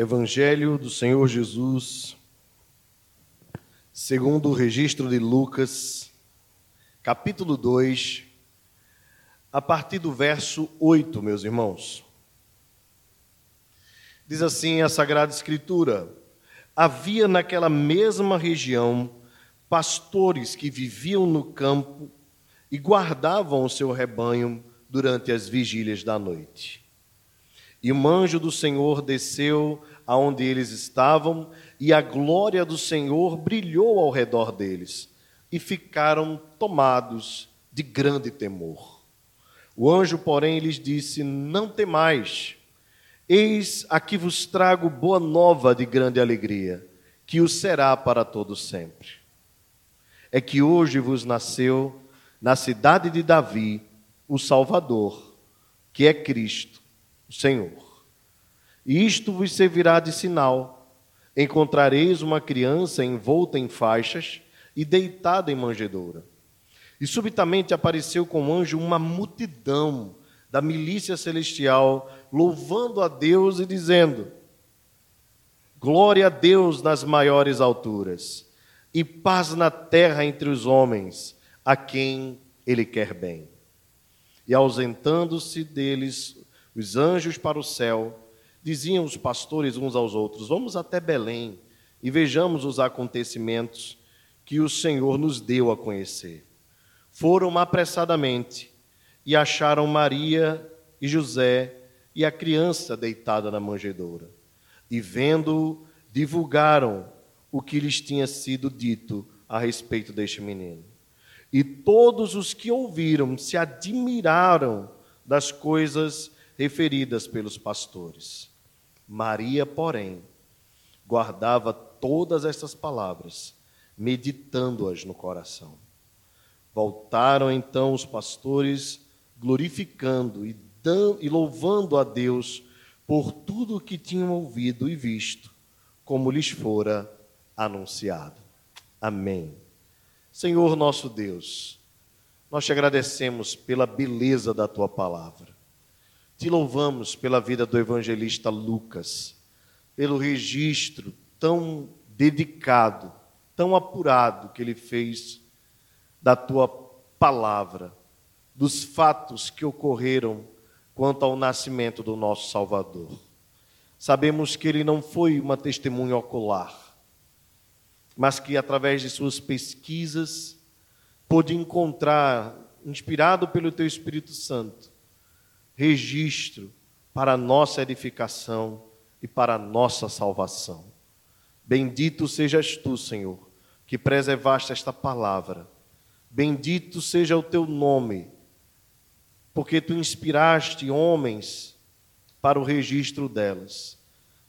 Evangelho do Senhor Jesus, segundo o registro de Lucas, capítulo 2, a partir do verso 8, meus irmãos. Diz assim a Sagrada Escritura: Havia naquela mesma região pastores que viviam no campo e guardavam o seu rebanho durante as vigílias da noite. E um anjo do Senhor desceu aonde eles estavam, e a glória do Senhor brilhou ao redor deles, e ficaram tomados de grande temor. O anjo, porém, lhes disse: Não temais, eis aqui vos trago boa nova de grande alegria, que o será para todo sempre. É que hoje vos nasceu na cidade de Davi o Salvador, que é Cristo, Senhor. Isto vos servirá de sinal: encontrareis uma criança envolta em faixas e deitada em manjedoura. E subitamente apareceu com o anjo uma multidão da milícia celestial, louvando a Deus e dizendo: Glória a Deus nas maiores alturas, e paz na terra entre os homens, a quem Ele quer bem. E ausentando-se deles os anjos para o céu, Diziam os pastores uns aos outros: Vamos até Belém e vejamos os acontecimentos que o Senhor nos deu a conhecer. Foram apressadamente e acharam Maria e José e a criança deitada na manjedoura. E vendo-o, divulgaram o que lhes tinha sido dito a respeito deste menino. E todos os que ouviram se admiraram das coisas referidas pelos pastores. Maria, porém, guardava todas estas palavras, meditando-as no coração. Voltaram então os pastores, glorificando e, e louvando a Deus por tudo o que tinham ouvido e visto, como lhes fora anunciado. Amém. Senhor nosso Deus, nós te agradecemos pela beleza da tua palavra. Te louvamos pela vida do evangelista Lucas, pelo registro tão dedicado, tão apurado que ele fez da tua palavra, dos fatos que ocorreram quanto ao nascimento do nosso Salvador. Sabemos que ele não foi uma testemunha ocular, mas que através de suas pesquisas pôde encontrar, inspirado pelo teu Espírito Santo, registro para nossa edificação e para nossa salvação. Bendito sejas tu, Senhor, que preservaste esta palavra. Bendito seja o teu nome, porque tu inspiraste homens para o registro delas.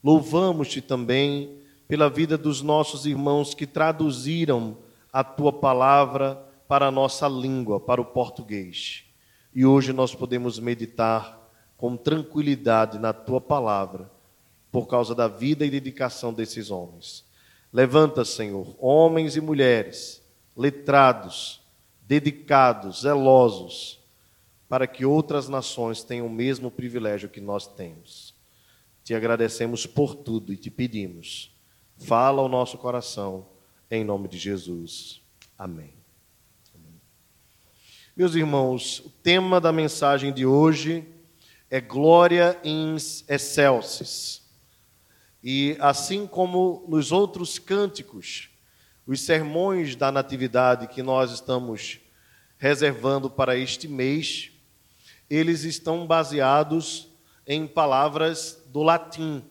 Louvamos-te também pela vida dos nossos irmãos que traduziram a tua palavra para a nossa língua, para o português. E hoje nós podemos meditar com tranquilidade na tua palavra, por causa da vida e dedicação desses homens. Levanta, Senhor, homens e mulheres, letrados, dedicados, zelosos, para que outras nações tenham o mesmo privilégio que nós temos. Te agradecemos por tudo e te pedimos, fala ao nosso coração, em nome de Jesus. Amém. Meus irmãos, o tema da mensagem de hoje é Glória in excelsis. E assim como nos outros cânticos, os sermões da Natividade que nós estamos reservando para este mês, eles estão baseados em palavras do latim.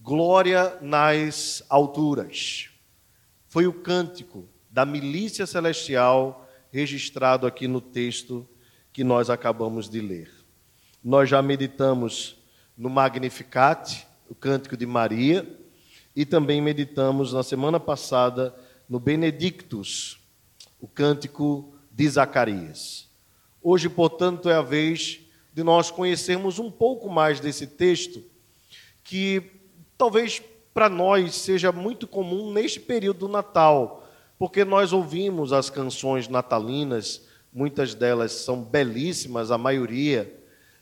Glória nas alturas. Foi o cântico da milícia celestial registrado aqui no texto que nós acabamos de ler. Nós já meditamos no Magnificat, o cântico de Maria, e também meditamos na semana passada no Benedictus, o cântico de Zacarias. Hoje, portanto, é a vez de nós conhecermos um pouco mais desse texto, que talvez para nós seja muito comum neste período do Natal porque nós ouvimos as canções natalinas, muitas delas são belíssimas, a maioria,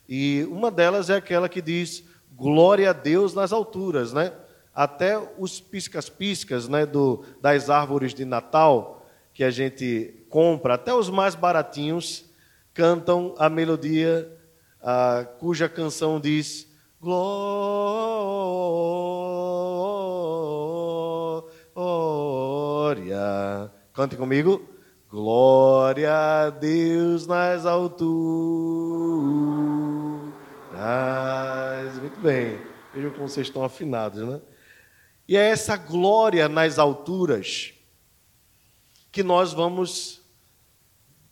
e uma delas é aquela que diz: glória a Deus nas alturas, né? Até os piscas-piscas, né, das árvores de Natal que a gente compra, até os mais baratinhos cantam a melodia a, cuja canção diz glória. Cante comigo. Glória a Deus nas alturas. Muito bem. Vejam como vocês estão afinados, né? E é essa glória nas alturas que nós vamos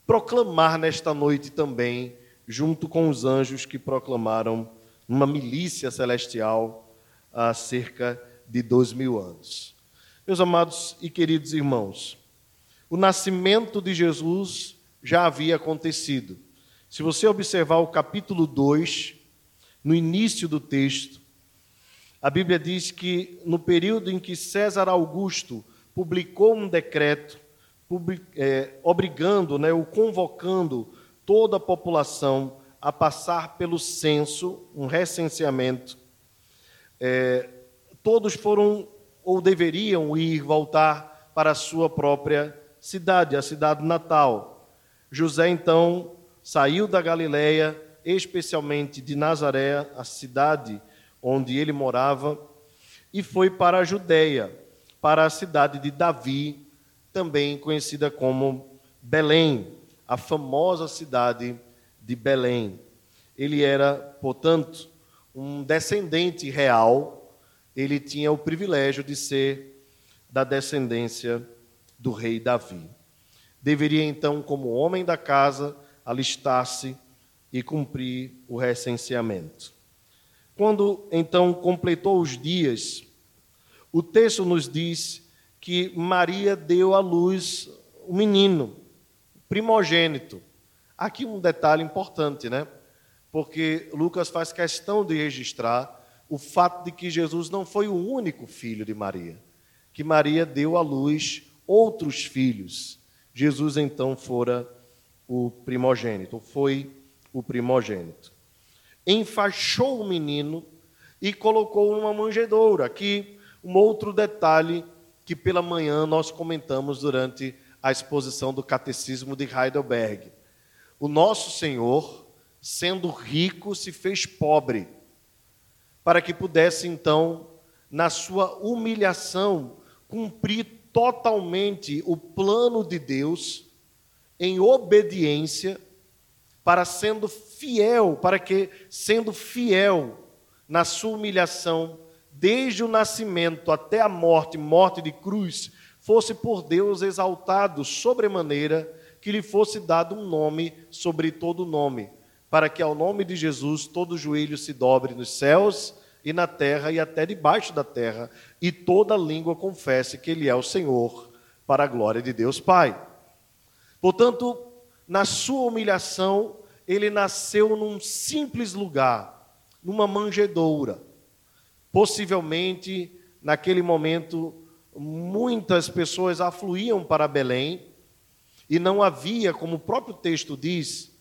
proclamar nesta noite também, junto com os anjos que proclamaram uma milícia celestial há cerca de dois mil anos. Meus amados e queridos irmãos, o nascimento de Jesus já havia acontecido. Se você observar o capítulo 2, no início do texto, a Bíblia diz que no período em que César Augusto publicou um decreto é, obrigando, né, ou convocando toda a população a passar pelo censo, um recenseamento, é, todos foram ou deveriam ir voltar para a sua própria cidade, a cidade natal. José então saiu da Galiléia, especialmente de Nazaré, a cidade onde ele morava, e foi para a Judéia, para a cidade de Davi, também conhecida como Belém, a famosa cidade de Belém. Ele era, portanto, um descendente real, ele tinha o privilégio de ser da descendência do rei Davi. Deveria então, como homem da casa, alistar-se e cumprir o recenseamento. Quando então completou os dias, o texto nos diz que Maria deu à luz o menino, primogênito. Aqui um detalhe importante, né? Porque Lucas faz questão de registrar o fato de que Jesus não foi o único filho de Maria, que Maria deu à luz outros filhos. Jesus então fora o primogênito, foi o primogênito. Enfaixou o menino e colocou numa manjedoura. Aqui um outro detalhe que pela manhã nós comentamos durante a exposição do Catecismo de Heidelberg. O nosso Senhor, sendo rico, se fez pobre, para que pudesse então, na sua humilhação, cumprir totalmente o plano de Deus em obediência, para sendo fiel, para que sendo fiel na sua humilhação, desde o nascimento até a morte, morte de cruz, fosse por Deus exaltado sobremaneira, que lhe fosse dado um nome sobre todo nome, para que ao nome de Jesus todo joelho se dobre nos céus e na terra e até debaixo da terra, e toda língua confesse que Ele é o Senhor, para a glória de Deus Pai. Portanto, na sua humilhação, ele nasceu num simples lugar, numa manjedoura Possivelmente, naquele momento, muitas pessoas afluíam para Belém e não havia, como o próprio texto diz,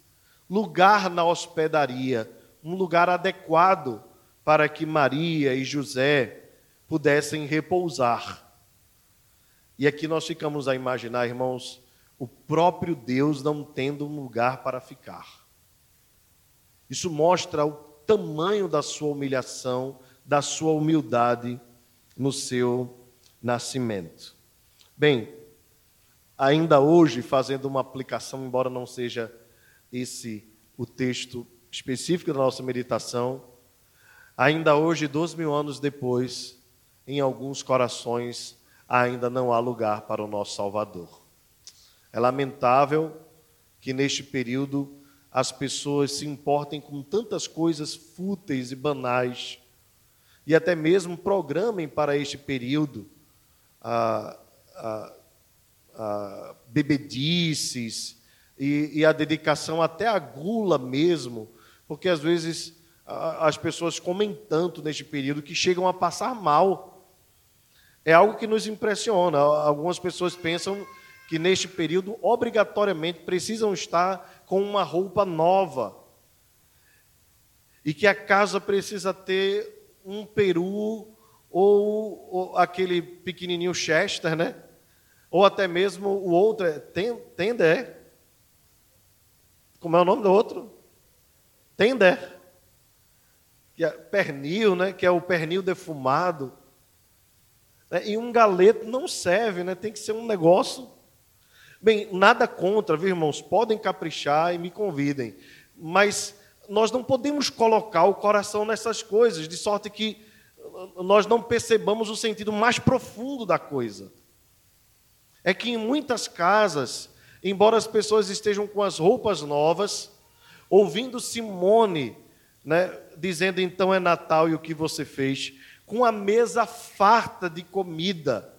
lugar na hospedaria, um lugar adequado para que Maria e José pudessem repousar. E aqui nós ficamos a imaginar, irmãos, o próprio Deus não tendo um lugar para ficar. Isso mostra o tamanho da sua humilhação, da sua humildade no seu nascimento. Bem, ainda hoje, fazendo uma aplicação, embora não seja esse o texto específico da nossa meditação, ainda hoje, dois mil anos depois, em alguns corações ainda não há lugar para o nosso Salvador. É lamentável que neste período as pessoas se importem com tantas coisas fúteis e banais e até mesmo programem para este período a, a, a bebedices e, e, a dedicação até à gula mesmo, porque às vezes a, as pessoas comem tanto neste período que chegam a passar mal. É algo que nos impressiona. Algumas pessoas pensam que neste período obrigatoriamente precisam estar com uma roupa nova e que a casa precisa ter um peru ou, ou aquele pequenininho Chester, né? Ou até mesmo o outro, é Tender. Como é o nome do outro? Tender. Que é pernil, né? Que é o pernil defumado. É, e um galeto não serve, né? Tem que ser um negócio. Bem, nada contra, viu, irmãos? Podem caprichar e me convidem. Mas nós não podemos colocar o coração nessas coisas, de sorte que nós não percebamos o sentido mais profundo da coisa. É que em muitas casas, embora as pessoas estejam com as roupas novas, ouvindo Simone, né, dizendo então é Natal e o que você fez, com a mesa farta de comida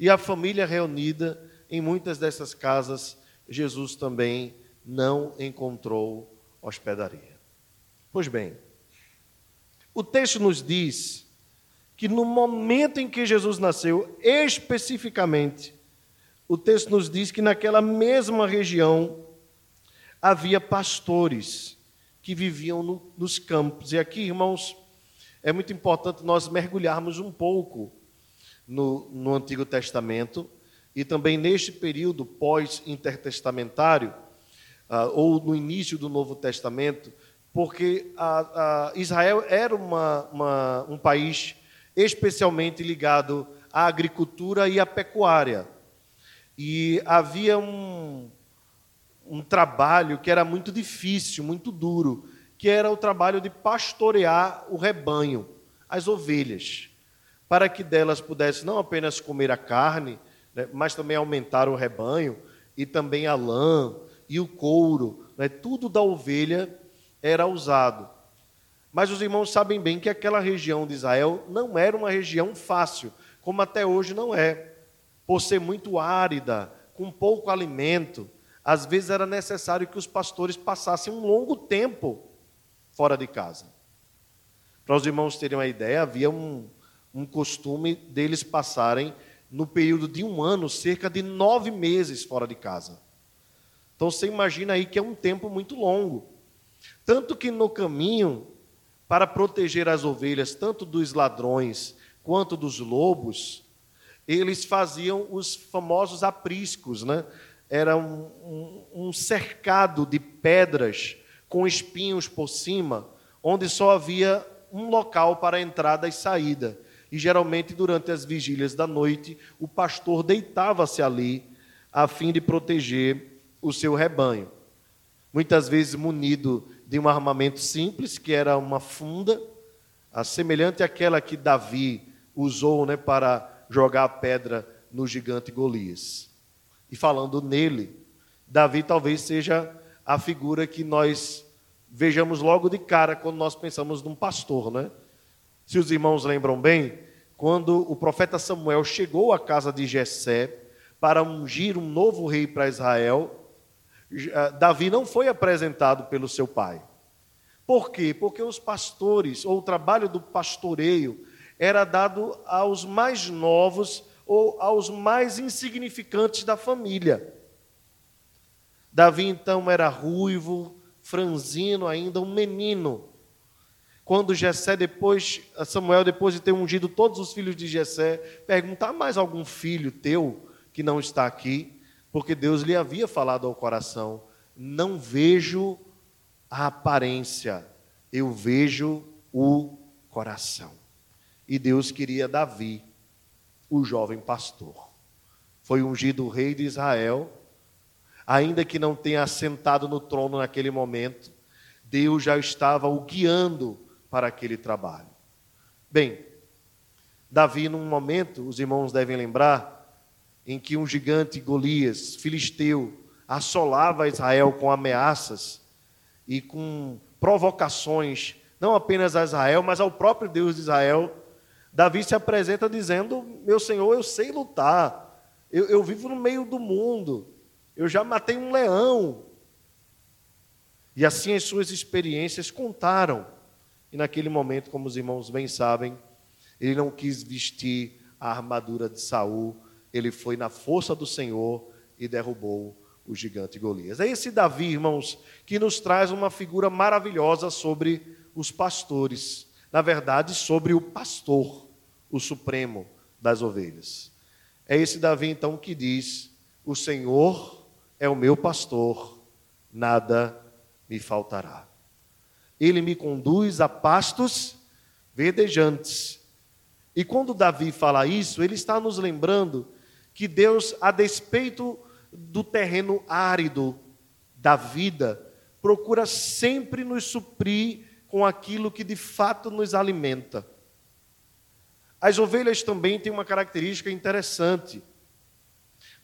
e a família reunida, em muitas dessas casas, Jesus também não encontrou hospedaria. Pois bem, o texto nos diz que no momento em que Jesus nasceu, especificamente, o texto nos diz que naquela mesma região havia pastores que viviam no, nos campos. E aqui, irmãos, é muito importante nós mergulharmos um pouco no, no Antigo Testamento e também neste período pós-intertestamentário, uh, ou no início do Novo Testamento, porque a, a Israel era uma, uma, um país especialmente ligado à agricultura e à pecuária. E havia um, um trabalho que era muito difícil, muito duro, que era o trabalho de pastorear o rebanho, as ovelhas, para que delas pudesse não apenas comer a carne, né, mas também aumentar o rebanho, e também a lã e o couro, né, tudo da ovelha era usado. Mas os irmãos sabem bem que aquela região de Israel não era uma região fácil, como até hoje não é. Por ser muito árida, com pouco alimento, às vezes era necessário que os pastores passassem um longo tempo fora de casa. Para os irmãos terem uma ideia, havia um, um costume deles passarem, no período de um ano, cerca de nove meses fora de casa. Então você imagina aí que é um tempo muito longo. Tanto que no caminho, para proteger as ovelhas, tanto dos ladrões quanto dos lobos, eles faziam os famosos apriscos, né? Era um, um, um cercado de pedras com espinhos por cima, onde só havia um local para entrada e saída. E geralmente, durante as vigílias da noite, o pastor deitava-se ali, a fim de proteger o seu rebanho. Muitas vezes munido de um armamento simples, que era uma funda, semelhante àquela que Davi usou né, para jogar a pedra no gigante Golias. E falando nele, Davi talvez seja a figura que nós vejamos logo de cara quando nós pensamos num pastor, né? Se os irmãos lembram bem, quando o profeta Samuel chegou à casa de Jessé para ungir um novo rei para Israel, ah, Davi não foi apresentado pelo seu pai. Por quê? Porque os pastores, ou o trabalho do pastoreio, era dado aos mais novos ou aos mais insignificantes da família. Davi então era ruivo, franzino ainda, um menino. Quando Jessé depois, Samuel depois de ter ungido todos os filhos de Jessé, pergunta: há mais algum filho teu que não está aqui? Porque Deus lhe havia falado ao coração: não vejo a aparência, eu vejo o coração. E Deus queria Davi, o jovem pastor. Foi ungido rei de Israel, ainda que não tenha assentado no trono naquele momento, Deus já estava o guiando para aquele trabalho. Bem, Davi, num momento, os irmãos devem lembrar, em que um gigante Golias, filisteu, assolava Israel com ameaças e com provocações, não apenas a Israel, mas ao próprio Deus de Israel, Davi se apresenta dizendo: Meu Senhor, eu sei lutar, eu, eu vivo no meio do mundo, eu já matei um leão. E assim as suas experiências contaram. E naquele momento, como os irmãos bem sabem, ele não quis vestir a armadura de Saul, ele foi na força do Senhor e derrubou o gigante Golias. É esse Davi, irmãos, que nos traz uma figura maravilhosa sobre os pastores. Na verdade, sobre o pastor, o supremo das ovelhas. É esse Davi então que diz: O Senhor é o meu pastor, nada me faltará. Ele me conduz a pastos verdejantes. E quando Davi fala isso, ele está nos lembrando que Deus, a despeito do terreno árido da vida, procura sempre nos suprir com aquilo que de fato nos alimenta. As ovelhas também têm uma característica interessante,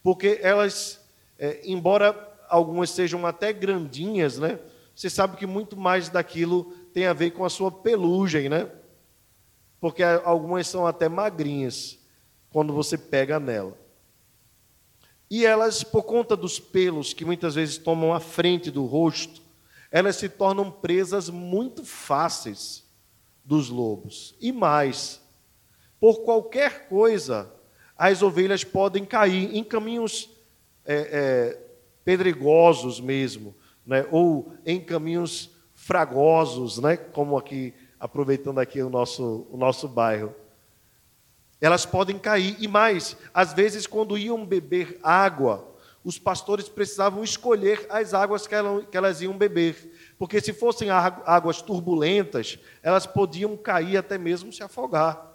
porque elas, é, embora algumas sejam até grandinhas, né? Você sabe que muito mais daquilo tem a ver com a sua pelugem, né? Porque algumas são até magrinhas quando você pega nela. E elas, por conta dos pelos que muitas vezes tomam a frente do rosto, elas se tornam presas muito fáceis dos lobos. E mais, por qualquer coisa, as ovelhas podem cair em caminhos é, é, pedregosos mesmo, né? ou em caminhos fragosos, né? como aqui, aproveitando aqui o nosso, o nosso bairro. Elas podem cair, e mais, às vezes, quando iam beber água, os pastores precisavam escolher as águas que, que elas iam beber, porque se fossem águas turbulentas, elas podiam cair até mesmo se afogar.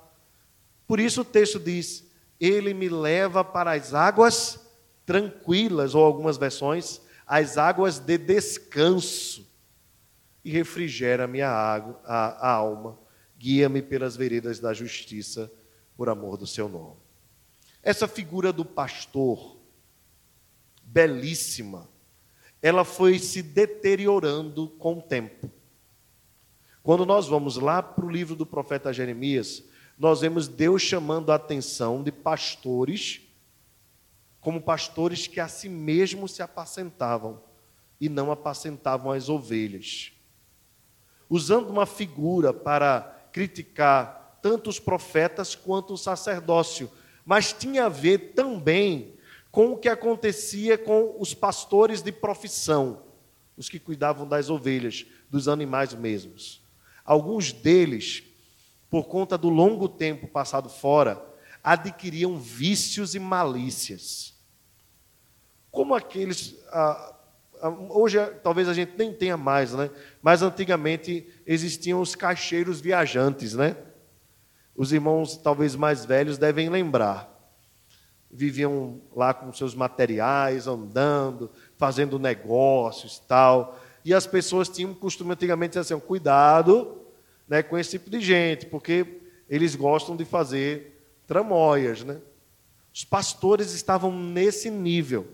Por isso o texto diz: Ele me leva para as águas tranquilas, ou algumas versões, as águas de descanso, e refrigera minha água, a, a alma, guia-me pelas veredas da justiça por amor do seu nome. Essa figura do pastor, belíssima, ela foi se deteriorando com o tempo. Quando nós vamos lá para o livro do profeta Jeremias, nós vemos Deus chamando a atenção de pastores, como pastores que a si mesmos se apacentavam e não apacentavam as ovelhas. Usando uma figura para criticar tanto os profetas quanto o sacerdócio, mas tinha a ver também com o que acontecia com os pastores de profissão, os que cuidavam das ovelhas, dos animais mesmos. Alguns deles, por conta do longo tempo passado fora, adquiriam vícios e malícias. Como aqueles. Ah, ah, hoje talvez a gente nem tenha mais, né? Mas antigamente existiam os caixeiros viajantes, né? Os irmãos, talvez mais velhos, devem lembrar. Viviam lá com seus materiais, andando, fazendo negócios tal. E as pessoas tinham costume antigamente assim: cuidado né, com esse tipo de gente, porque eles gostam de fazer tramóias. Né? Os pastores estavam nesse nível,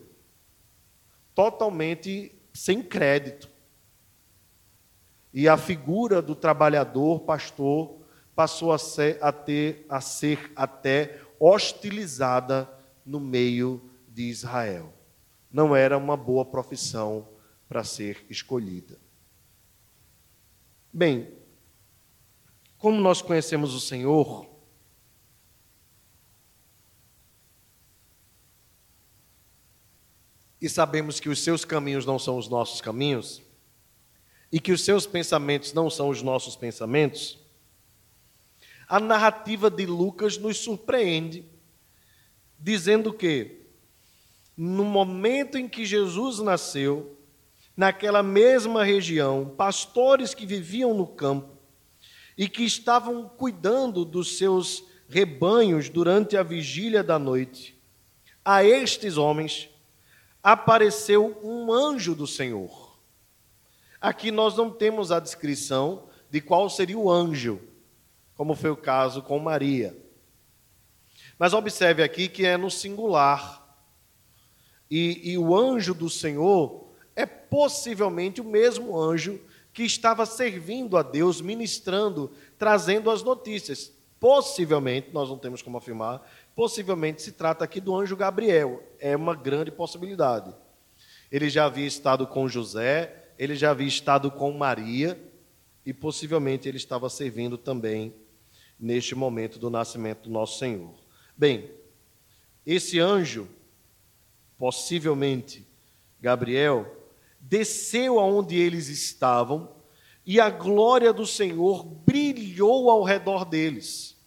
totalmente sem crédito. E a figura do trabalhador, pastor, passou a ser, a ter, a ser até hostilizada no meio de Israel. Não era uma boa profissão para ser escolhida. Bem, como nós conhecemos o Senhor, e sabemos que os seus caminhos não são os nossos caminhos, e que os seus pensamentos não são os nossos pensamentos, a narrativa de Lucas nos surpreende, dizendo que, no momento em que Jesus nasceu, naquela mesma região, pastores que viviam no campo e que estavam cuidando dos seus rebanhos durante a vigília da noite, a estes homens apareceu um anjo do Senhor. Aqui nós não temos a descrição de qual seria o anjo, como foi o caso com Maria. Mas observe aqui que é no singular. E, e, o anjo do Senhor é possivelmente o mesmo anjo que estava servindo a Deus, ministrando, trazendo as notícias. Possivelmente, nós não temos como afirmar, possivelmente se trata aqui do anjo Gabriel. É uma grande possibilidade. Ele já havia estado com José, ele já havia estado com Maria, e possivelmente ele estava servindo também neste momento do nascimento do nosso Senhor. Bem, esse anjo, possivelmente Gabriel, desceu aonde eles estavam e a glória do Senhor brilhou ao redor deles,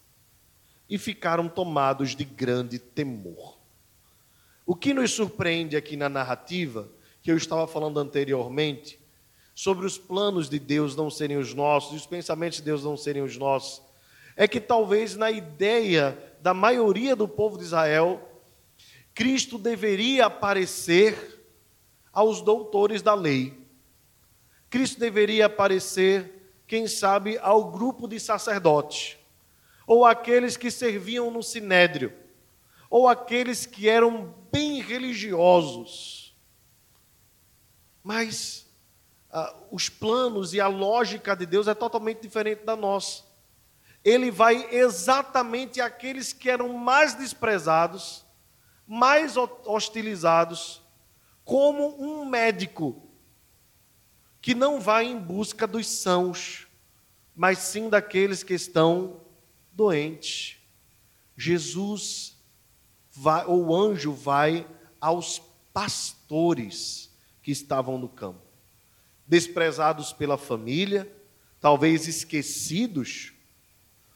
e ficaram tomados de grande temor. O que nos surpreende aqui na narrativa, que eu estava falando anteriormente, sobre os planos de Deus não serem os nossos, e os pensamentos de Deus não serem os nossos, é que talvez na ideia da maioria do povo de Israel, Cristo deveria aparecer aos doutores da lei. Cristo deveria aparecer, quem sabe, ao grupo de sacerdotes, ou aqueles que serviam no sinédrio, ou aqueles que eram bem religiosos. Mas ah, os planos e a lógica de Deus é totalmente diferente da nossa. Ele vai exatamente àqueles que eram mais desprezados, mais hostilizados, como um médico que não vai em busca dos sãos, mas sim daqueles que estão doentes. Jesus vai, ou o anjo vai aos pastores que estavam no campo, desprezados pela família, talvez esquecidos,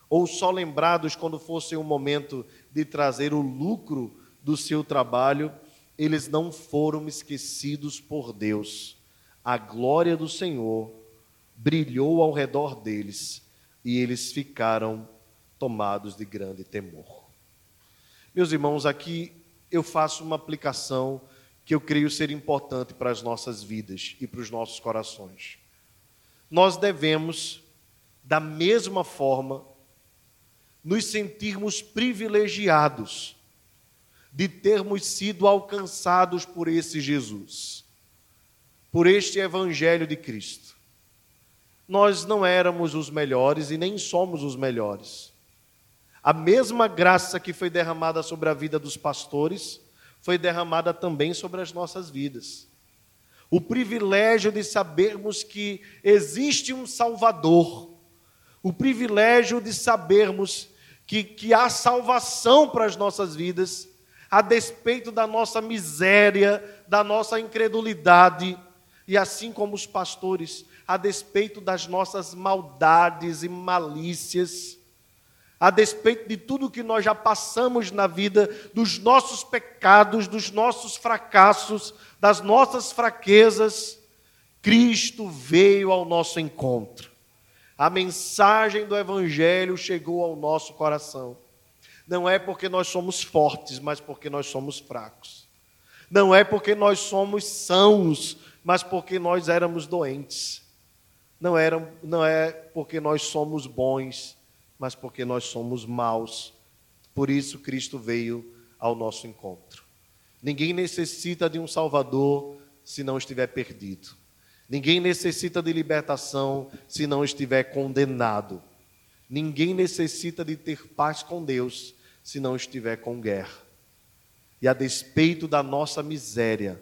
ou só lembrados quando fosse o momento de trazer o lucro do seu trabalho, eles não foram esquecidos por Deus a glória do Senhor brilhou ao redor deles e eles ficaram tomados de grande temor. Meus irmãos, aqui eu faço uma aplicação que eu creio ser importante para as nossas vidas e para os nossos corações. Nós devemos, da mesma forma, nos sentirmos privilegiados de termos sido alcançados por esse Jesus por este Evangelho de Cristo. Nós não éramos os melhores e nem somos os melhores. A mesma graça que foi derramada sobre a vida dos pastores foi derramada também sobre as nossas vidas. O privilégio de sabermos que existe um Salvador, o privilégio de sabermos que, que há salvação para as nossas vidas, a despeito da nossa miséria, da nossa incredulidade, e assim como os pastores, a despeito das nossas maldades e malícias, a despeito de tudo que nós já passamos na vida, dos nossos pecados, dos nossos fracassos, das nossas fraquezas, Cristo veio ao nosso encontro. A mensagem do Evangelho chegou ao nosso coração. Não é porque nós somos fortes, mas porque nós somos fracos. Não é porque nós somos sãos, mas porque nós éramos doentes. Não, era, não é porque nós somos bons, mas porque nós somos maus. Por isso Cristo veio ao nosso encontro. Ninguém necessita de um Salvador se não estiver perdido. Ninguém necessita de libertação se não estiver condenado. Ninguém necessita de ter paz com Deus se não estiver com guerra. E a despeito da nossa miséria,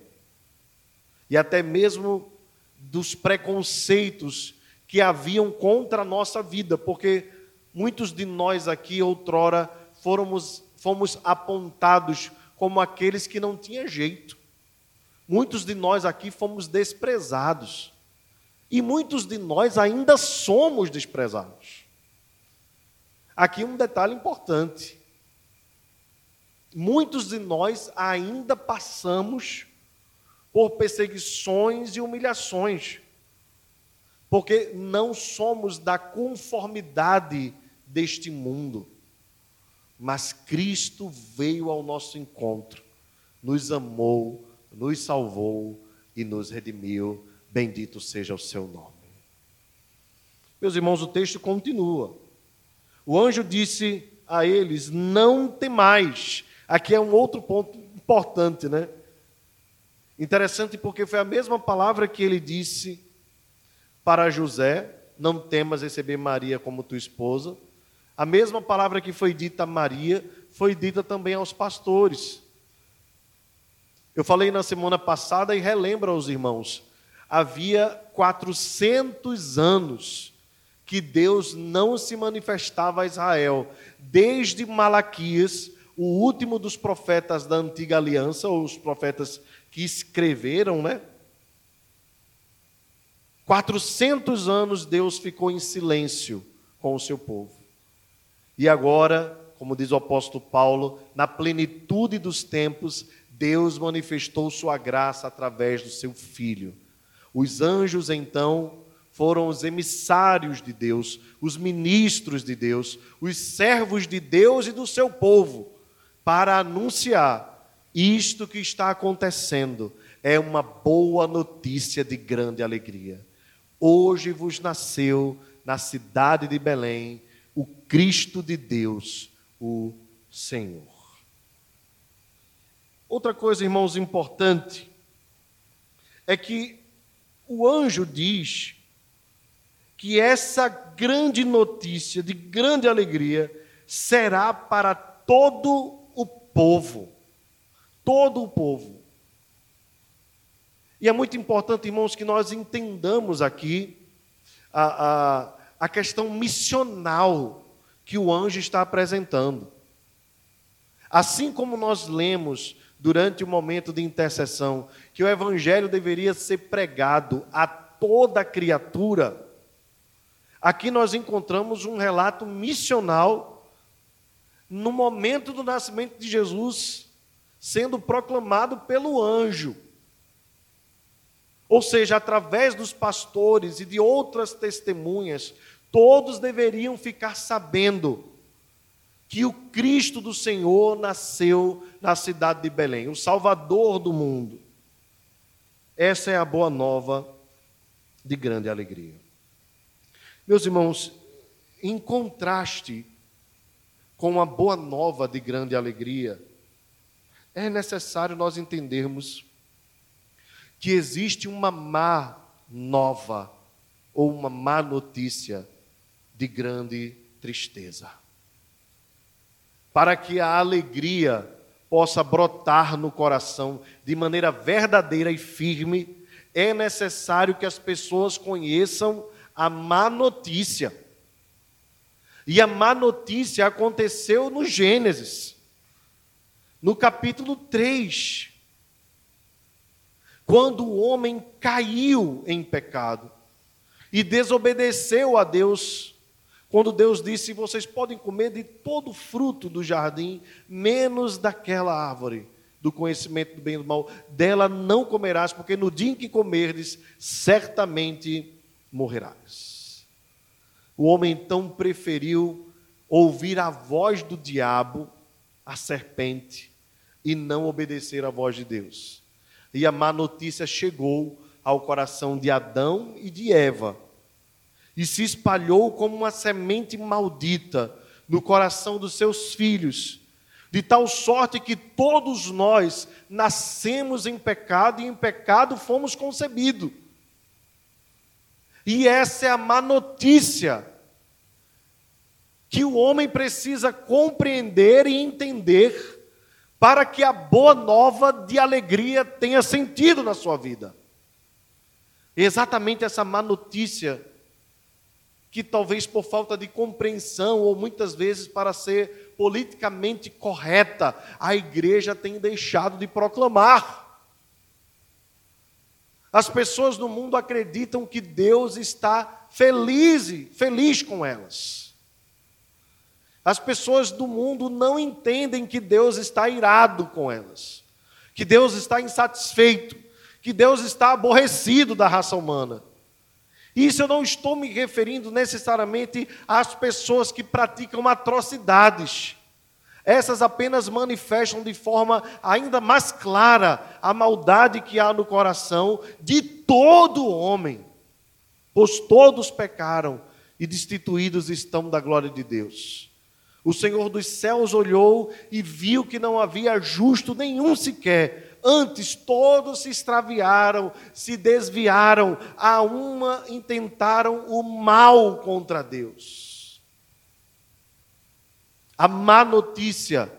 e até mesmo dos preconceitos que haviam contra a nossa vida, porque muitos de nós aqui outrora fomos, fomos apontados como aqueles que não tinham jeito. Muitos de nós aqui fomos desprezados. E muitos de nós ainda somos desprezados. Aqui um detalhe importante. Muitos de nós ainda passamos por perseguições e humilhações, porque não somos da conformidade deste mundo, mas Cristo veio ao nosso encontro, nos amou, nos salvou e nos redimiu. Bendito seja o seu nome. Meus irmãos, o texto continua. O anjo disse a eles: Não temais. Aqui é um outro ponto importante, né? Interessante porque foi a mesma palavra que ele disse para José: Não temas receber Maria como tua esposa. A mesma palavra que foi dita a Maria foi dita também aos pastores. Eu falei na semana passada e relembro aos irmãos: havia 400 anos que Deus não se manifestava a Israel, desde Malaquias, o último dos profetas da antiga aliança, ou os profetas que escreveram, né? 400 anos Deus ficou em silêncio com o seu povo. E agora, como diz o apóstolo Paulo, na plenitude dos tempos, Deus manifestou sua graça através do seu filho. Os anjos, então, foram os emissários de Deus, os ministros de Deus, os servos de Deus e do seu povo, para anunciar isto que está acontecendo. É uma boa notícia de grande alegria. Hoje vos nasceu na cidade de Belém o Cristo de Deus, o Senhor. Outra coisa, irmãos, importante é que o anjo diz que essa grande notícia de grande alegria será para todo o povo. Todo o povo. E é muito importante, irmãos, que nós entendamos aqui a, a, a questão missional que o anjo está apresentando. Assim como nós lemos durante o momento de intercessão que o evangelho deveria ser pregado a toda criatura, aqui nós encontramos um relato missional no momento do nascimento de Jesus, sendo proclamado pelo anjo. Ou seja, através dos pastores e de outras testemunhas, todos deveriam ficar sabendo que o Cristo do Senhor nasceu na cidade de Belém, o Salvador do mundo. Essa é a boa nova de grande alegria. Meus irmãos, em contraste com a boa nova de grande alegria, é necessário nós entendermos que existe uma má nova ou uma má notícia de grande tristeza. Para que a alegria possa brotar no coração de maneira verdadeira e firme, é necessário que as pessoas conheçam a má notícia. E a má notícia aconteceu no Gênesis, no capítulo 3 quando o homem caiu em pecado e desobedeceu a Deus, quando Deus disse: Vocês podem comer de todo fruto do jardim, menos daquela árvore do conhecimento do bem e do mal, dela não comerás, porque no dia em que comerdes, certamente morrerás. O homem então preferiu ouvir a voz do diabo, a serpente, e não obedecer à voz de Deus e a má notícia chegou ao coração de Adão e de Eva, e se espalhou como uma semente maldita no coração dos seus filhos, de tal sorte que todos nós nascemos em pecado e em pecado fomos concebidos. E essa é a má notícia que o homem precisa compreender e entender para que a boa nova de alegria tenha sentido na sua vida. Exatamente essa má notícia, que talvez por falta de compreensão, ou muitas vezes para ser politicamente correta, a igreja tem deixado de proclamar. As pessoas no mundo acreditam que Deus está feliz, feliz com elas. As pessoas do mundo não entendem que Deus está irado com elas, que Deus está insatisfeito, que Deus está aborrecido da raça humana. Isso eu não estou me referindo necessariamente às pessoas que praticam atrocidades. Essas apenas manifestam de forma ainda mais clara a maldade que há no coração de todo homem, pois todos pecaram e destituídos estão da glória de Deus. O Senhor dos céus olhou e viu que não havia justo nenhum sequer. Antes todos se extraviaram, se desviaram, a uma intentaram o mal contra Deus. A má notícia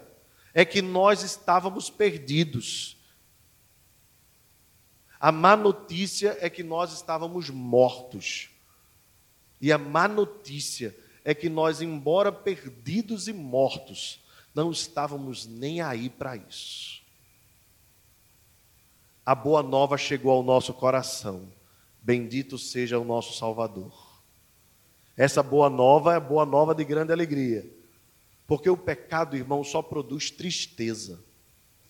é que nós estávamos perdidos. A má notícia é que nós estávamos mortos. E a má notícia é que nós, embora perdidos e mortos, não estávamos nem aí para isso. A boa nova chegou ao nosso coração. Bendito seja o nosso Salvador. Essa boa nova é boa nova de grande alegria. Porque o pecado, irmão, só produz tristeza.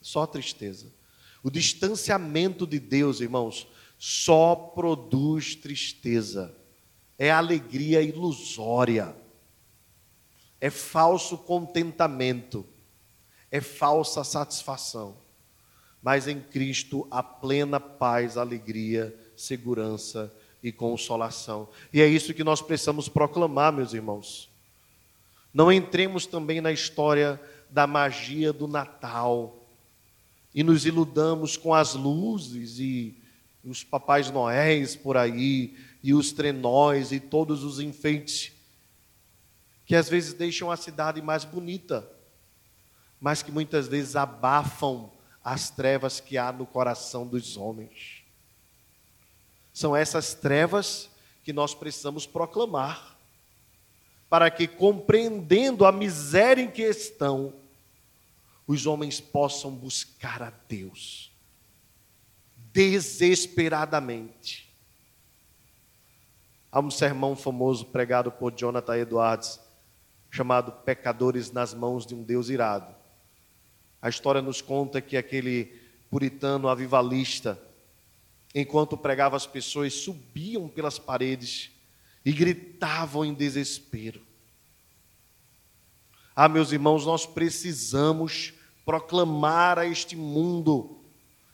Só tristeza. O distanciamento de Deus, irmãos, só produz tristeza. É alegria ilusória. É falso contentamento. É falsa satisfação. Mas em Cristo há plena paz, alegria, segurança e consolação. E é isso que nós precisamos proclamar, meus irmãos. Não entremos também na história da magia do Natal e nos iludamos com as luzes e os papais noéis por aí e os trenóis e todos os enfeites que às vezes deixam a cidade mais bonita, mas que muitas vezes abafam as trevas que há no coração dos homens. São essas trevas que nós precisamos proclamar para que, compreendendo a miséria em que estão, os homens possam buscar a Deus desesperadamente. Há um sermão famoso pregado por Jonathan Edwards, chamado Pecadores nas Mãos de um Deus Irado. A história nos conta que aquele puritano avivalista, enquanto pregava, as pessoas subiam pelas paredes e gritavam em desespero. Ah, meus irmãos, nós precisamos proclamar a este mundo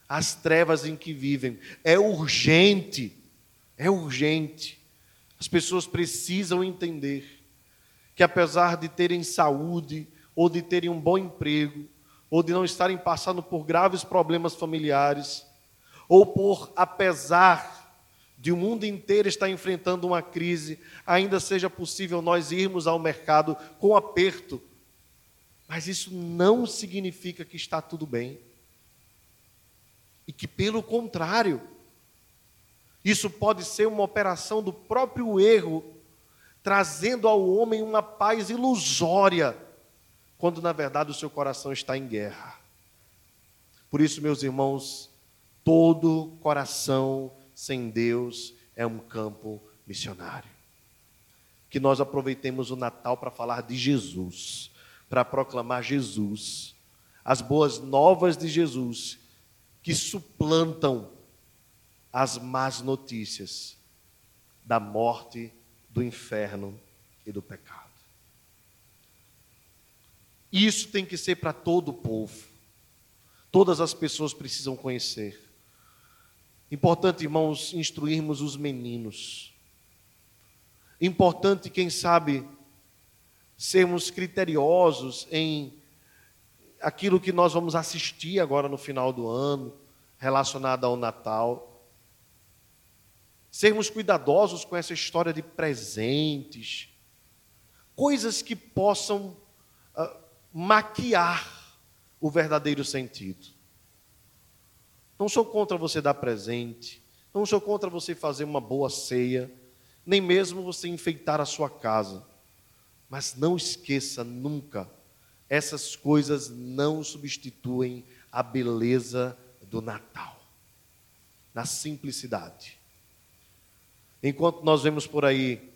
as trevas em que vivem. É urgente, é urgente. As pessoas precisam entender que, apesar de terem saúde, ou de terem um bom emprego, ou de não estarem passando por graves problemas familiares, ou por, apesar de o mundo inteiro estar enfrentando uma crise, ainda seja possível nós irmos ao mercado com aperto. Mas isso não significa que está tudo bem. E que, pelo contrário, isso pode ser uma operação do próprio erro, trazendo ao homem uma paz ilusória, quando na verdade o seu coração está em guerra. Por isso, meus irmãos, todo coração sem Deus é um campo missionário. Que nós aproveitemos o Natal para falar de Jesus, para proclamar Jesus, as boas novas de Jesus, que suplantam as más notícias da morte, do inferno e do pecado. Isso tem que ser para todo o povo. Todas as pessoas precisam conhecer. Importante, irmãos, instruirmos os meninos. Importante, quem sabe, sermos criteriosos em aquilo que nós vamos assistir agora no final do ano, relacionado ao Natal. Sermos cuidadosos com essa história de presentes, coisas que possam maquiar o verdadeiro sentido. Não sou contra você dar presente, não sou contra você fazer uma boa ceia, nem mesmo você enfeitar a sua casa. Mas não esqueça nunca, essas coisas não substituem a beleza do Natal, na simplicidade. Enquanto nós vemos por aí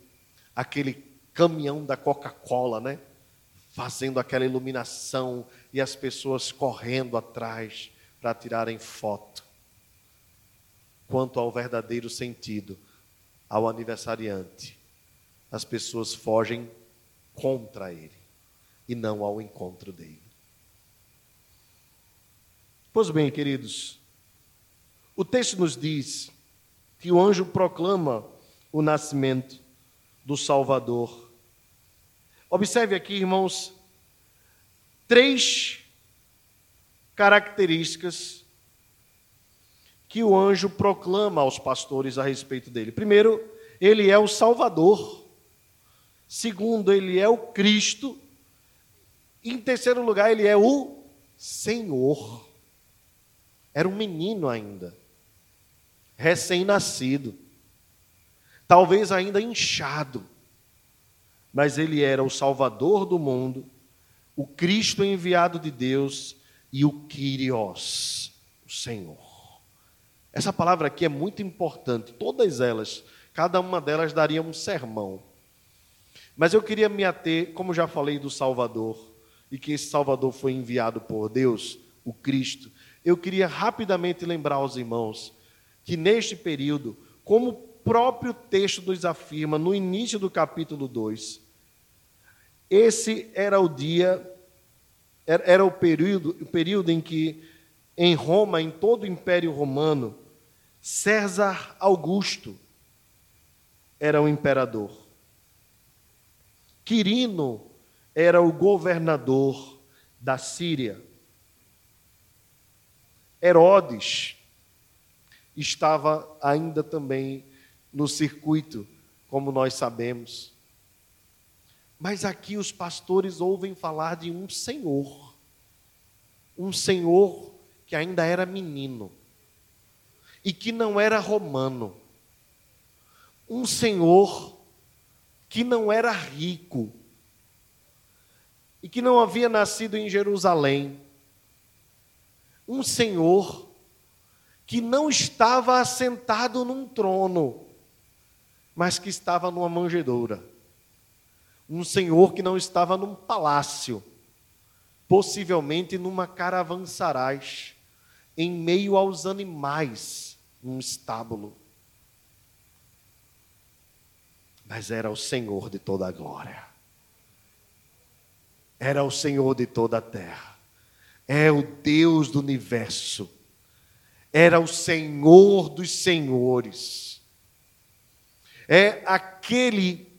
aquele caminhão da Coca-Cola, né? Fazendo aquela iluminação e as pessoas correndo atrás para tirarem foto. Quanto ao verdadeiro sentido, ao aniversariante, as pessoas fogem contra ele e não ao encontro dele. Pois bem, queridos, o texto nos diz que o anjo proclama o nascimento do Salvador. Observe aqui, irmãos, três características que o anjo proclama aos pastores a respeito dele. Primeiro, ele é o Salvador. Segundo, ele é o Cristo. E, em terceiro lugar, ele é o Senhor. Era um menino ainda, recém-nascido, talvez ainda inchado, mas ele era o Salvador do mundo, o Cristo enviado de Deus e o Kyrios, o Senhor. Essa palavra aqui é muito importante, todas elas, cada uma delas daria um sermão. Mas eu queria me ater, como já falei do Salvador, e que esse Salvador foi enviado por Deus, o Cristo, eu queria rapidamente lembrar aos irmãos que neste período, como o próprio texto nos afirma no início do capítulo 2, esse era o dia, era o período, o período em que em Roma, em todo o Império Romano, César Augusto era o imperador. Quirino era o governador da Síria. Herodes estava ainda também no circuito, como nós sabemos. Mas aqui os pastores ouvem falar de um senhor, um senhor que ainda era menino e que não era romano. Um senhor que não era rico e que não havia nascido em Jerusalém. Um senhor que não estava assentado num trono, mas que estava numa manjedoura. Um senhor que não estava num palácio, possivelmente numa caravansarais, em meio aos animais um estábulo. Mas era o Senhor de toda a glória. Era o Senhor de toda a terra. É o Deus do universo. Era o Senhor dos senhores. É aquele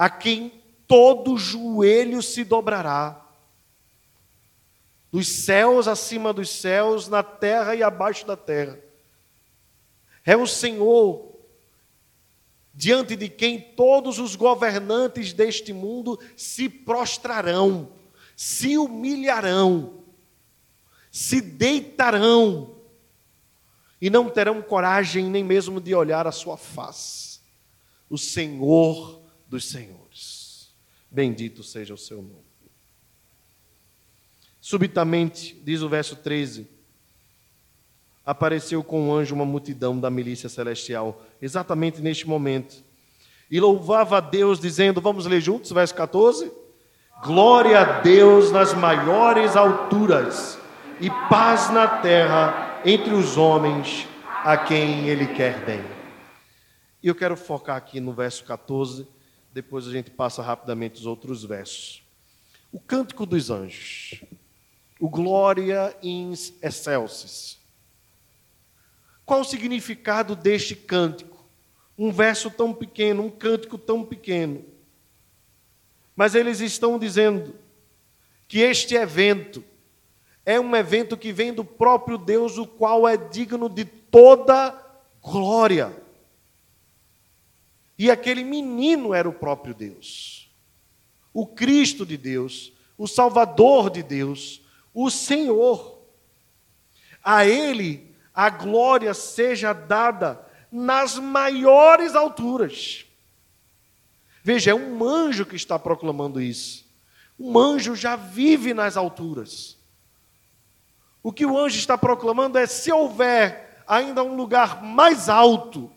a quem todo joelho se dobrará. Dos céus acima dos céus, na terra e abaixo da terra é o Senhor diante de quem todos os governantes deste mundo se prostrarão, se humilharão, se deitarão e não terão coragem nem mesmo de olhar a sua face. O Senhor dos Senhores. Bendito seja o seu nome. Subitamente, diz o verso 13, apareceu com um anjo uma multidão da milícia celestial, exatamente neste momento. E louvava a Deus, dizendo: Vamos ler juntos, verso 14? Glória a Deus nas maiores alturas, e paz na terra entre os homens a quem Ele quer bem. E eu quero focar aqui no verso 14, depois a gente passa rapidamente os outros versos. O cântico dos anjos, o Glória in excelsis. Qual o significado deste cântico? Um verso tão pequeno, um cântico tão pequeno. Mas eles estão dizendo que este evento é um evento que vem do próprio Deus, o qual é digno de toda glória. E aquele menino era o próprio Deus, o Cristo de Deus, o Salvador de Deus, o Senhor. A Ele a glória seja dada nas maiores alturas. Veja, é um anjo que está proclamando isso. Um anjo já vive nas alturas. O que o anjo está proclamando é: se houver ainda um lugar mais alto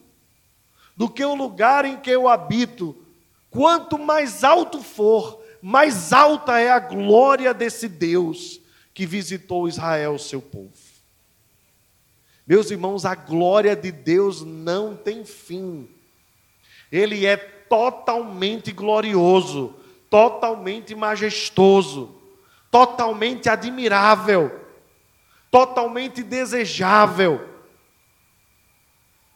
do que o lugar em que eu habito, quanto mais alto for, mais alta é a glória desse Deus que visitou Israel, seu povo. Meus irmãos, a glória de Deus não tem fim. Ele é totalmente glorioso, totalmente majestoso, totalmente admirável, totalmente desejável.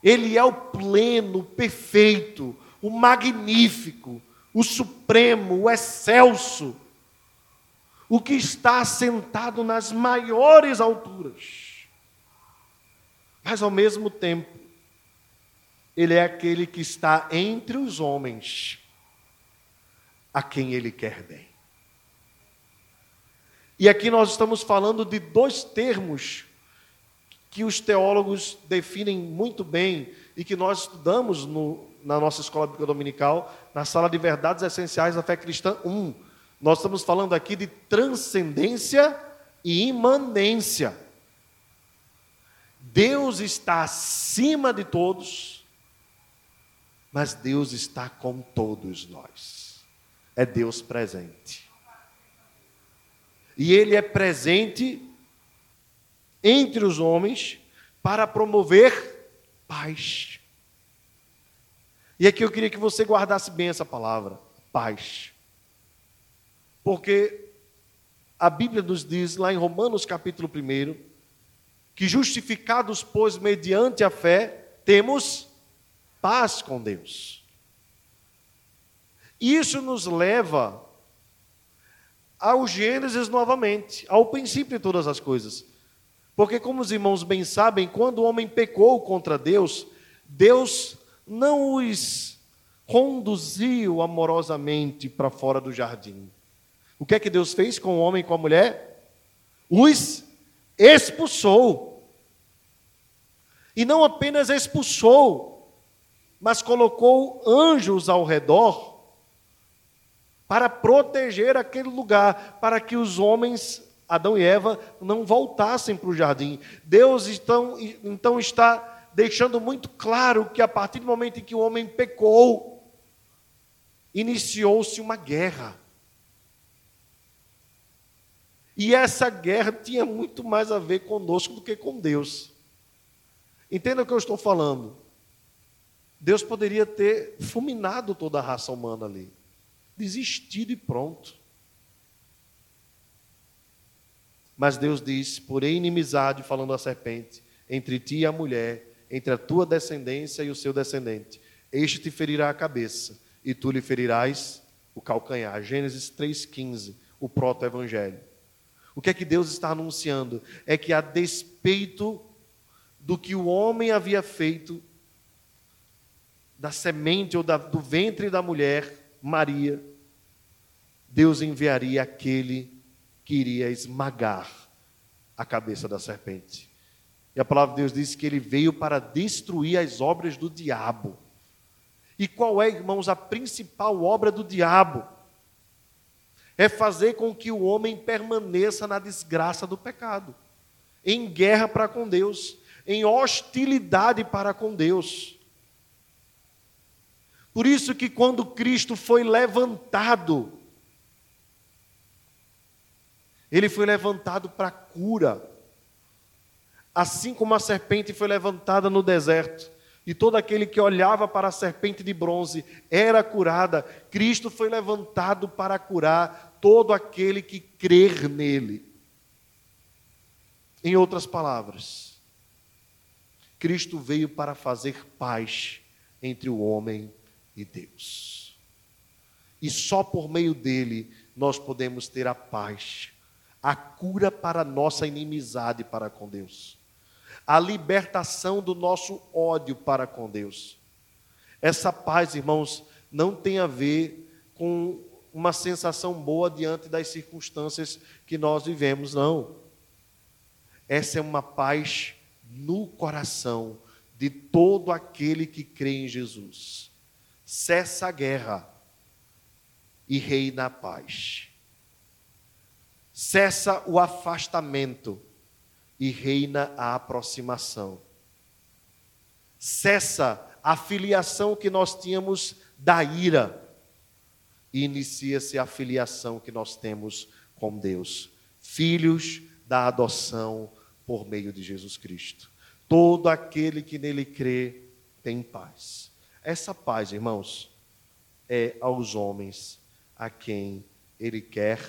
Ele é o pleno, o perfeito, o magnífico, o supremo, o excelso, o que está sentado nas maiores alturas. Mas ao mesmo tempo, ele é aquele que está entre os homens, a quem ele quer bem. E aqui nós estamos falando de dois termos que os teólogos definem muito bem e que nós estudamos no, na nossa escola bíblica dominical, na sala de verdades essenciais da fé cristã 1. Nós estamos falando aqui de transcendência e imanência Deus está acima de todos, mas Deus está com todos nós. É Deus presente. E Ele é presente entre os homens para promover paz. E aqui eu queria que você guardasse bem essa palavra, paz. Porque a Bíblia nos diz lá em Romanos capítulo 1 que justificados, pois, mediante a fé, temos paz com Deus. Isso nos leva ao Gênesis novamente, ao princípio de todas as coisas. Porque, como os irmãos bem sabem, quando o homem pecou contra Deus, Deus não os conduziu amorosamente para fora do jardim. O que é que Deus fez com o homem e com a mulher? Os expulsou. E não apenas expulsou, mas colocou anjos ao redor para proteger aquele lugar, para que os homens, Adão e Eva, não voltassem para o jardim. Deus então, então está deixando muito claro que a partir do momento em que o homem pecou, iniciou-se uma guerra. E essa guerra tinha muito mais a ver conosco do que com Deus. Entenda o que eu estou falando. Deus poderia ter fulminado toda a raça humana ali desistido e pronto. Mas Deus diz: porém, inimizade, falando a serpente, entre ti e a mulher, entre a tua descendência e o seu descendente. Este te ferirá a cabeça, e tu lhe ferirás o calcanhar. Gênesis 3,15, o proto-evangelho. O que é que Deus está anunciando? É que, a despeito do que o homem havia feito, da semente ou da, do ventre da mulher, Maria, Deus enviaria aquele que iria esmagar a cabeça da serpente. E a palavra de Deus diz que ele veio para destruir as obras do diabo. E qual é, irmãos, a principal obra do diabo? É fazer com que o homem permaneça na desgraça do pecado, em guerra para com Deus, em hostilidade para com Deus. Por isso que quando Cristo foi levantado, ele foi levantado para cura. Assim como a serpente foi levantada no deserto, e todo aquele que olhava para a serpente de bronze era curada, Cristo foi levantado para curar todo aquele que crer nele. Em outras palavras, Cristo veio para fazer paz entre o homem e Deus. E só por meio dele nós podemos ter a paz, a cura para a nossa inimizade para com Deus, a libertação do nosso ódio para com Deus. Essa paz, irmãos, não tem a ver com uma sensação boa diante das circunstâncias que nós vivemos, não. Essa é uma paz no coração de todo aquele que crê em Jesus cessa a guerra e reina a paz. Cessa o afastamento e reina a aproximação. Cessa a filiação que nós tínhamos da ira e inicia-se a filiação que nós temos com Deus, filhos da adoção por meio de Jesus Cristo. Todo aquele que nele crê tem paz. Essa paz, irmãos, é aos homens a quem ele quer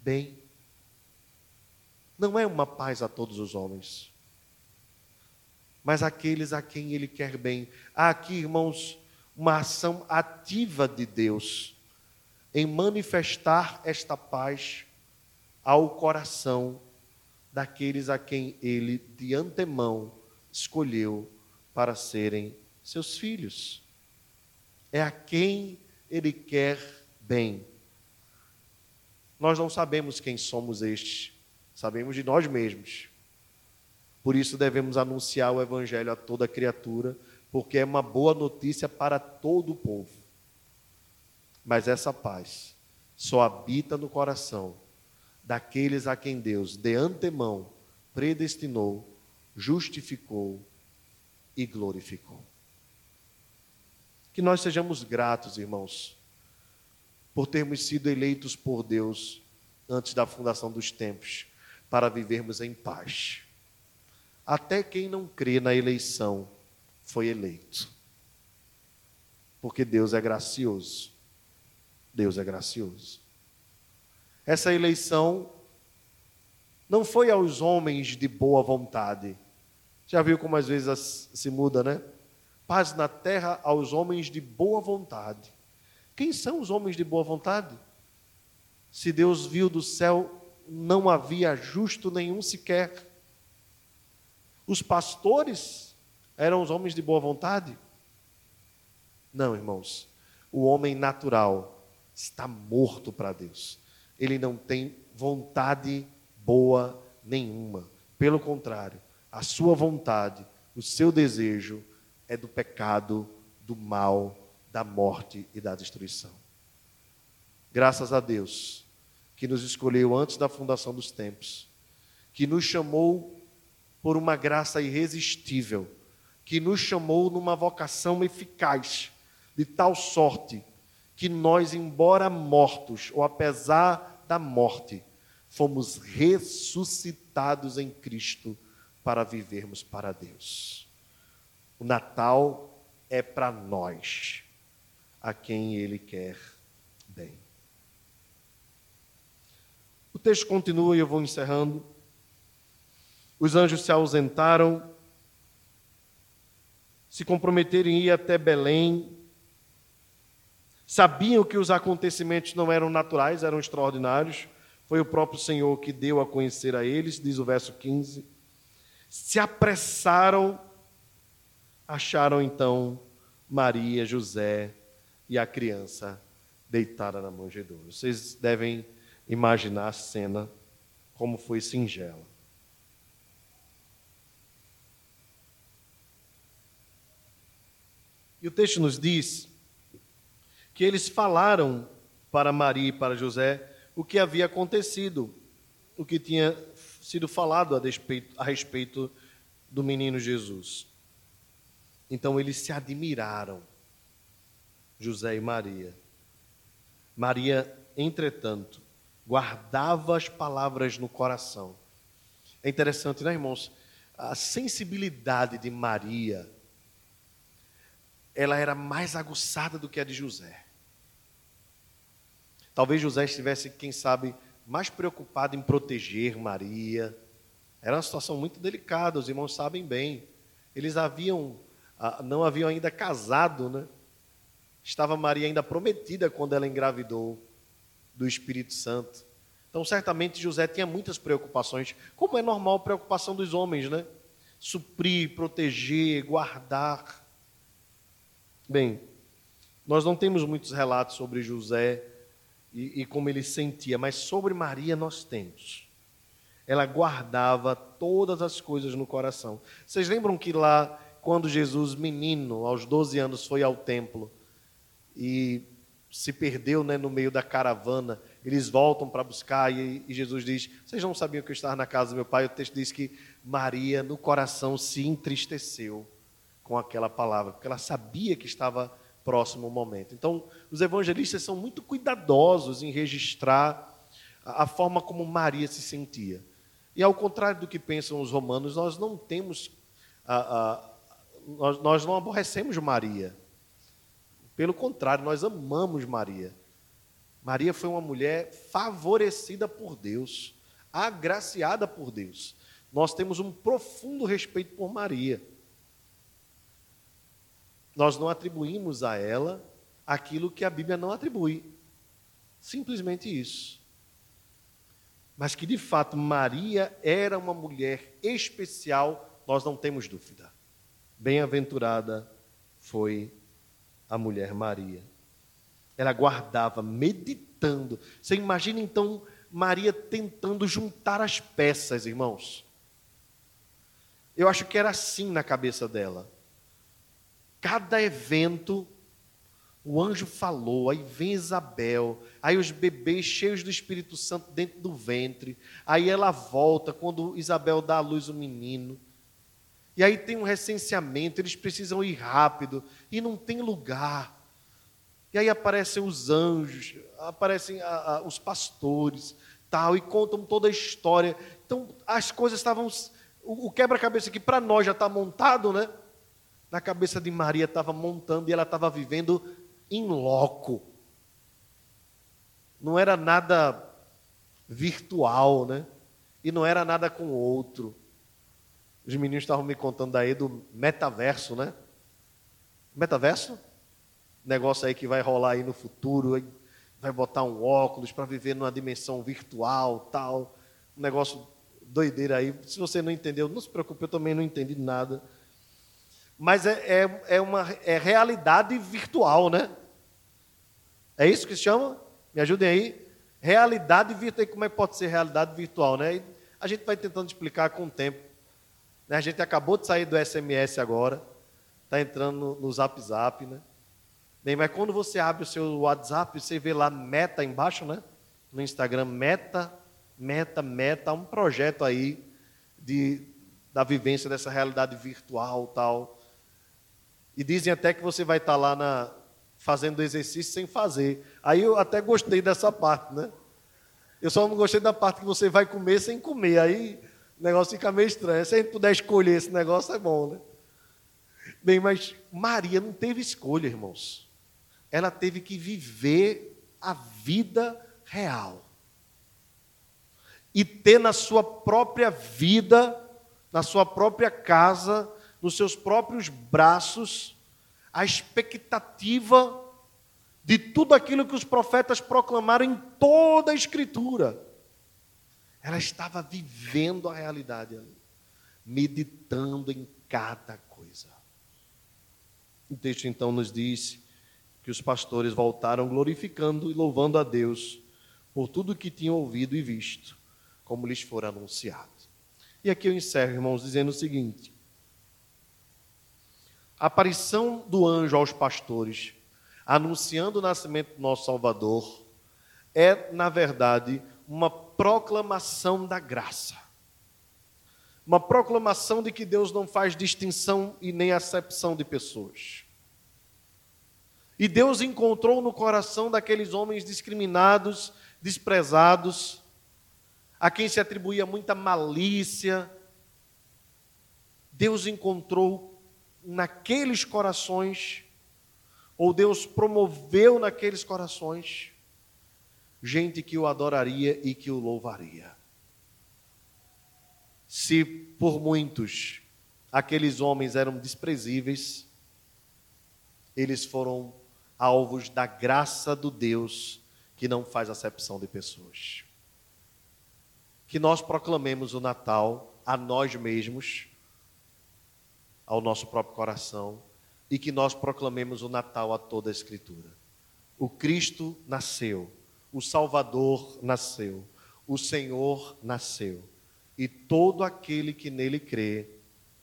bem. Não é uma paz a todos os homens, mas aqueles a quem ele quer bem. Há aqui, irmãos, uma ação ativa de Deus em manifestar esta paz ao coração daqueles a quem ele de antemão escolheu para serem seus filhos é a quem Ele quer bem. Nós não sabemos quem somos estes, sabemos de nós mesmos. Por isso devemos anunciar o Evangelho a toda criatura, porque é uma boa notícia para todo o povo. Mas essa paz só habita no coração daqueles a quem Deus, de antemão, predestinou justificou e glorificou. Que nós sejamos gratos, irmãos, por termos sido eleitos por Deus antes da fundação dos tempos, para vivermos em paz. Até quem não crê na eleição foi eleito. Porque Deus é gracioso. Deus é gracioso. Essa eleição não foi aos homens de boa vontade. Já viu como às vezes se muda, né? Paz na terra aos homens de boa vontade. Quem são os homens de boa vontade? Se Deus viu do céu, não havia justo nenhum sequer. Os pastores eram os homens de boa vontade? Não, irmãos. O homem natural está morto para Deus. Ele não tem vontade boa nenhuma. Pelo contrário, a sua vontade, o seu desejo é do pecado, do mal, da morte e da destruição. Graças a Deus, que nos escolheu antes da fundação dos tempos, que nos chamou por uma graça irresistível, que nos chamou numa vocação eficaz, de tal sorte que nós, embora mortos, ou apesar da morte, fomos ressuscitados em Cristo para vivermos para Deus. O Natal é para nós, a quem Ele quer bem. O texto continua e eu vou encerrando. Os anjos se ausentaram, se comprometeram em ir até Belém, sabiam que os acontecimentos não eram naturais, eram extraordinários, foi o próprio Senhor que deu a conhecer a eles, diz o verso 15. Se apressaram, acharam então Maria, José e a criança deitada na manjedoura. Vocês devem imaginar a cena como foi singela. E o texto nos diz que eles falaram para Maria e para José o que havia acontecido, o que tinha sido falado a respeito, a respeito do menino Jesus. Então eles se admiraram, José e Maria. Maria, entretanto, guardava as palavras no coração. É interessante, né, irmãos? A sensibilidade de Maria, ela era mais aguçada do que a de José. Talvez José estivesse, quem sabe, mais preocupado em proteger Maria. Era uma situação muito delicada, os irmãos sabem bem. Eles haviam, ah, não haviam ainda casado, né? Estava Maria ainda prometida quando ela engravidou do Espírito Santo. Então, certamente José tinha muitas preocupações, como é normal a preocupação dos homens, né? Suprir, proteger, guardar. Bem, nós não temos muitos relatos sobre José e, e como ele sentia, mas sobre Maria nós temos. Ela guardava todas as coisas no coração. Vocês lembram que lá, quando Jesus, menino, aos 12 anos, foi ao templo e se perdeu né, no meio da caravana, eles voltam para buscar e, e, Jesus diz: Vocês não sabiam que eu estava na casa do meu pai? O texto diz que Maria, no coração, se entristeceu com aquela palavra, porque ela sabia que estava próximo momento. Então, os evangelistas são muito cuidadosos em registrar a forma como Maria se sentia. E ao contrário do que pensam os romanos, nós não temos, nós, nós não aborrecemos Maria. Pelo contrário, nós amamos Maria. Maria foi uma mulher favorecida por Deus, agraciada por Deus. Nós temos um profundo respeito por Maria nós não atribuímos a ela aquilo que a Bíblia não atribui. Simplesmente isso. Mas que de fato Maria era uma mulher especial, nós não temos dúvida. Bem-aventurada foi a mulher Maria. Ela guardava, meditando. Você imagina então Maria tentando juntar as peças, irmãos. Eu acho que era assim na cabeça dela cada evento, o anjo falou, aí vem Isabel, aí os bebês cheios do Espírito Santo dentro do ventre, aí ela volta, quando Isabel dá à luz o menino, E aí tem um recenseamento, eles precisam ir rápido e não tem lugar. E aí aparecem os anjos, aparecem a, a, os pastores, tal, e contam toda a história. Então as coisas estavam. O, o quebra-cabeça que para nós já está montado, né? Na cabeça de Maria estava montando e ela estava vivendo em loco. Não era nada virtual, né? E não era nada com o outro. Os meninos estavam me contando aí do metaverso, né? Metaverso? Negócio aí que vai rolar aí no futuro, vai botar um óculos para viver numa dimensão virtual, tal. Um negócio doideira aí. Se você não entendeu, não se preocupe, eu também não entendi nada. Mas é, é, é uma é realidade virtual, né? É isso que se chama? Me ajudem aí. Realidade virtual. Como é que pode ser realidade virtual, né? E a gente vai tentando explicar com o tempo. Né? A gente acabou de sair do SMS agora, está entrando no, no Zap Zap, né? Mas quando você abre o seu WhatsApp, você vê lá meta embaixo, né? No Instagram, meta, meta, meta, um projeto aí de, da vivência dessa realidade virtual tal. E dizem até que você vai estar tá lá na, fazendo exercício sem fazer. Aí eu até gostei dessa parte, né? Eu só não gostei da parte que você vai comer sem comer. Aí o negócio fica meio estranho. Se a gente puder escolher esse negócio, é bom, né? Bem, mas Maria não teve escolha, irmãos. Ela teve que viver a vida real. E ter na sua própria vida, na sua própria casa, nos seus próprios braços, a expectativa de tudo aquilo que os profetas proclamaram em toda a Escritura. Ela estava vivendo a realidade ali, meditando em cada coisa. O texto então nos diz que os pastores voltaram glorificando e louvando a Deus por tudo que tinham ouvido e visto, como lhes for anunciado. E aqui eu encerro, irmãos, dizendo o seguinte: a aparição do anjo aos pastores, anunciando o nascimento do nosso Salvador, é, na verdade, uma proclamação da graça. Uma proclamação de que Deus não faz distinção e nem acepção de pessoas. E Deus encontrou no coração daqueles homens discriminados, desprezados, a quem se atribuía muita malícia, Deus encontrou naqueles corações, ou Deus promoveu naqueles corações, gente que o adoraria e que o louvaria. Se por muitos aqueles homens eram desprezíveis, eles foram alvos da graça do Deus que não faz acepção de pessoas. Que nós proclamemos o Natal a nós mesmos, ao nosso próprio coração, e que nós proclamemos o Natal a toda a Escritura. O Cristo nasceu o Salvador nasceu, o Senhor nasceu, e todo aquele que nele crê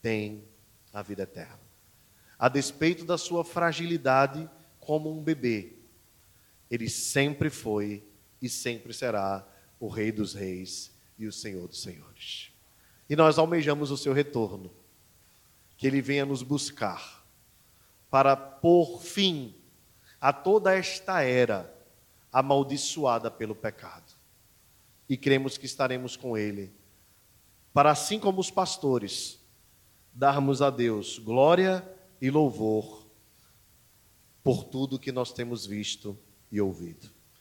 tem a vida eterna. A despeito da sua fragilidade como um bebê, ele sempre foi e sempre será o Rei dos Reis e o Senhor dos Senhores. E nós almejamos o seu retorno, que ele venha nos buscar, para pôr fim a toda esta era amaldiçoada pelo pecado. E cremos que estaremos com Ele, para assim como os pastores, darmos a Deus glória e louvor por tudo que nós temos visto e ouvido.